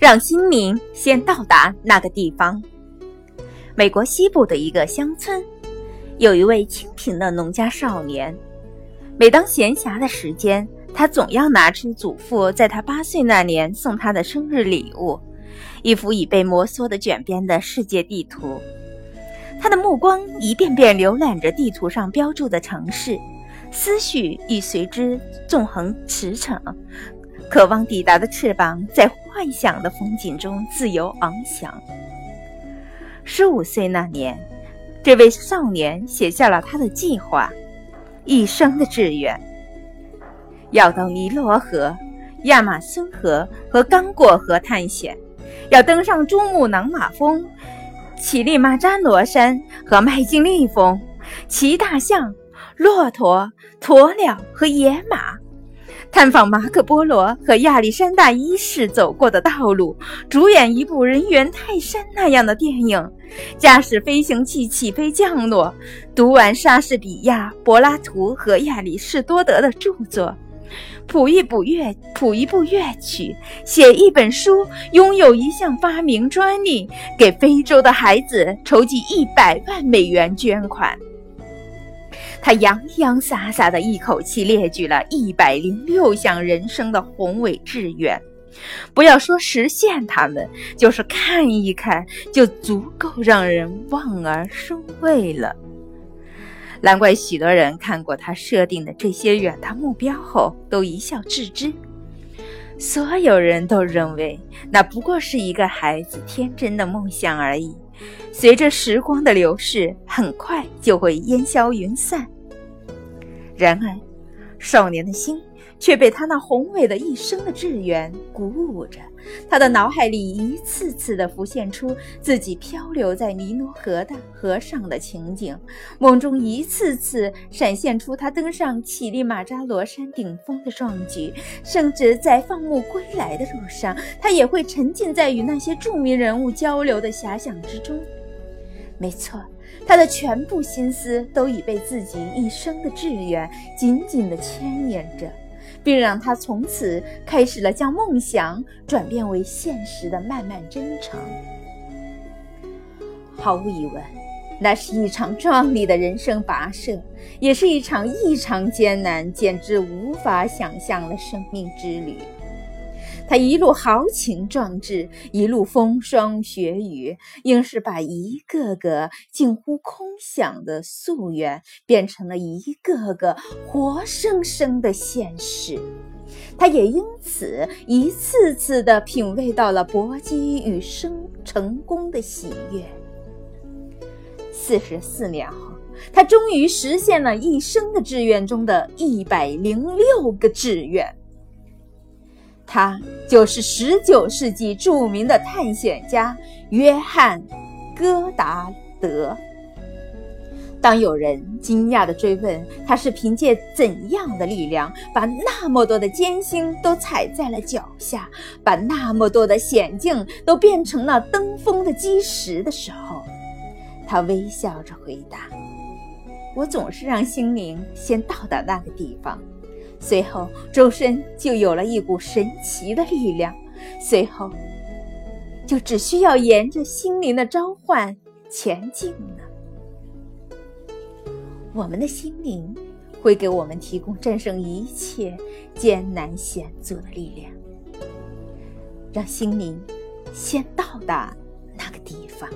让心灵先到达那个地方。美国西部的一个乡村，有一位清贫的农家少年。每当闲暇的时间，他总要拿出祖父在他八岁那年送他的生日礼物——一幅已被摩挲的卷边的世界地图。他的目光一遍遍浏览着地图上标注的城市，思绪亦随之纵横驰骋，渴望抵达的翅膀在幻想的风景中自由翱翔。十五岁那年，这位少年写下了他的计划，一生的志愿：要到尼罗河、亚马孙河和刚果河探险，要登上珠穆朗玛峰。乞力马扎罗山和麦金利峰，骑大象、骆驼、鸵鸟和野马，探访马可波罗和亚历山大一世走过的道路，主演一部人猿泰山那样的电影，驾驶飞行器起飞降落，读完莎士比亚、柏拉图和亚里士多德的著作。谱一部乐，谱一部乐曲，写一本书，拥有一项发明专利，给非洲的孩子筹集一百万美元捐款。他洋洋洒洒的一口气列举了一百零六项人生的宏伟志愿，不要说实现他们，就是看一看，就足够让人望而生畏了。难怪许多人看过他设定的这些远大目标后，都一笑置之。所有人都认为那不过是一个孩子天真的梦想而已，随着时光的流逝，很快就会烟消云散。然而，少年的心。却被他那宏伟的一生的志愿鼓舞着，他的脑海里一次次地浮现出自己漂流在尼罗河的河上的情景，梦中一次次闪现出他登上乞力马扎罗山顶峰的壮举，甚至在放牧归来的路上，他也会沉浸在与那些著名人物交流的遐想之中。没错，他的全部心思都已被自己一生的志愿紧紧地牵引着。并让他从此开始了将梦想转变为现实的漫漫征程。毫无疑问，那是一场壮丽的人生跋涉，也是一场异常艰难、简直无法想象的生命之旅。他一路豪情壮志，一路风霜雪雨，硬是把一个个近乎空想的夙愿变成了一个个活生生的现实。他也因此一次次地品味到了搏击与生成功的喜悦。四十四年后，他终于实现了一生的志愿中的一百零六个志愿。他就是十九世纪著名的探险家约翰·戈达德。当有人惊讶地追问他是凭借怎样的力量把那么多的艰辛都踩在了脚下，把那么多的险境都变成了登峰的基石的时候，他微笑着回答：“我总是让心灵先到达那个地方。”随后，周身就有了一股神奇的力量。随后，就只需要沿着心灵的召唤前进了。我们的心灵会给我们提供战胜一切艰难险阻的力量。让心灵先到达那个地方。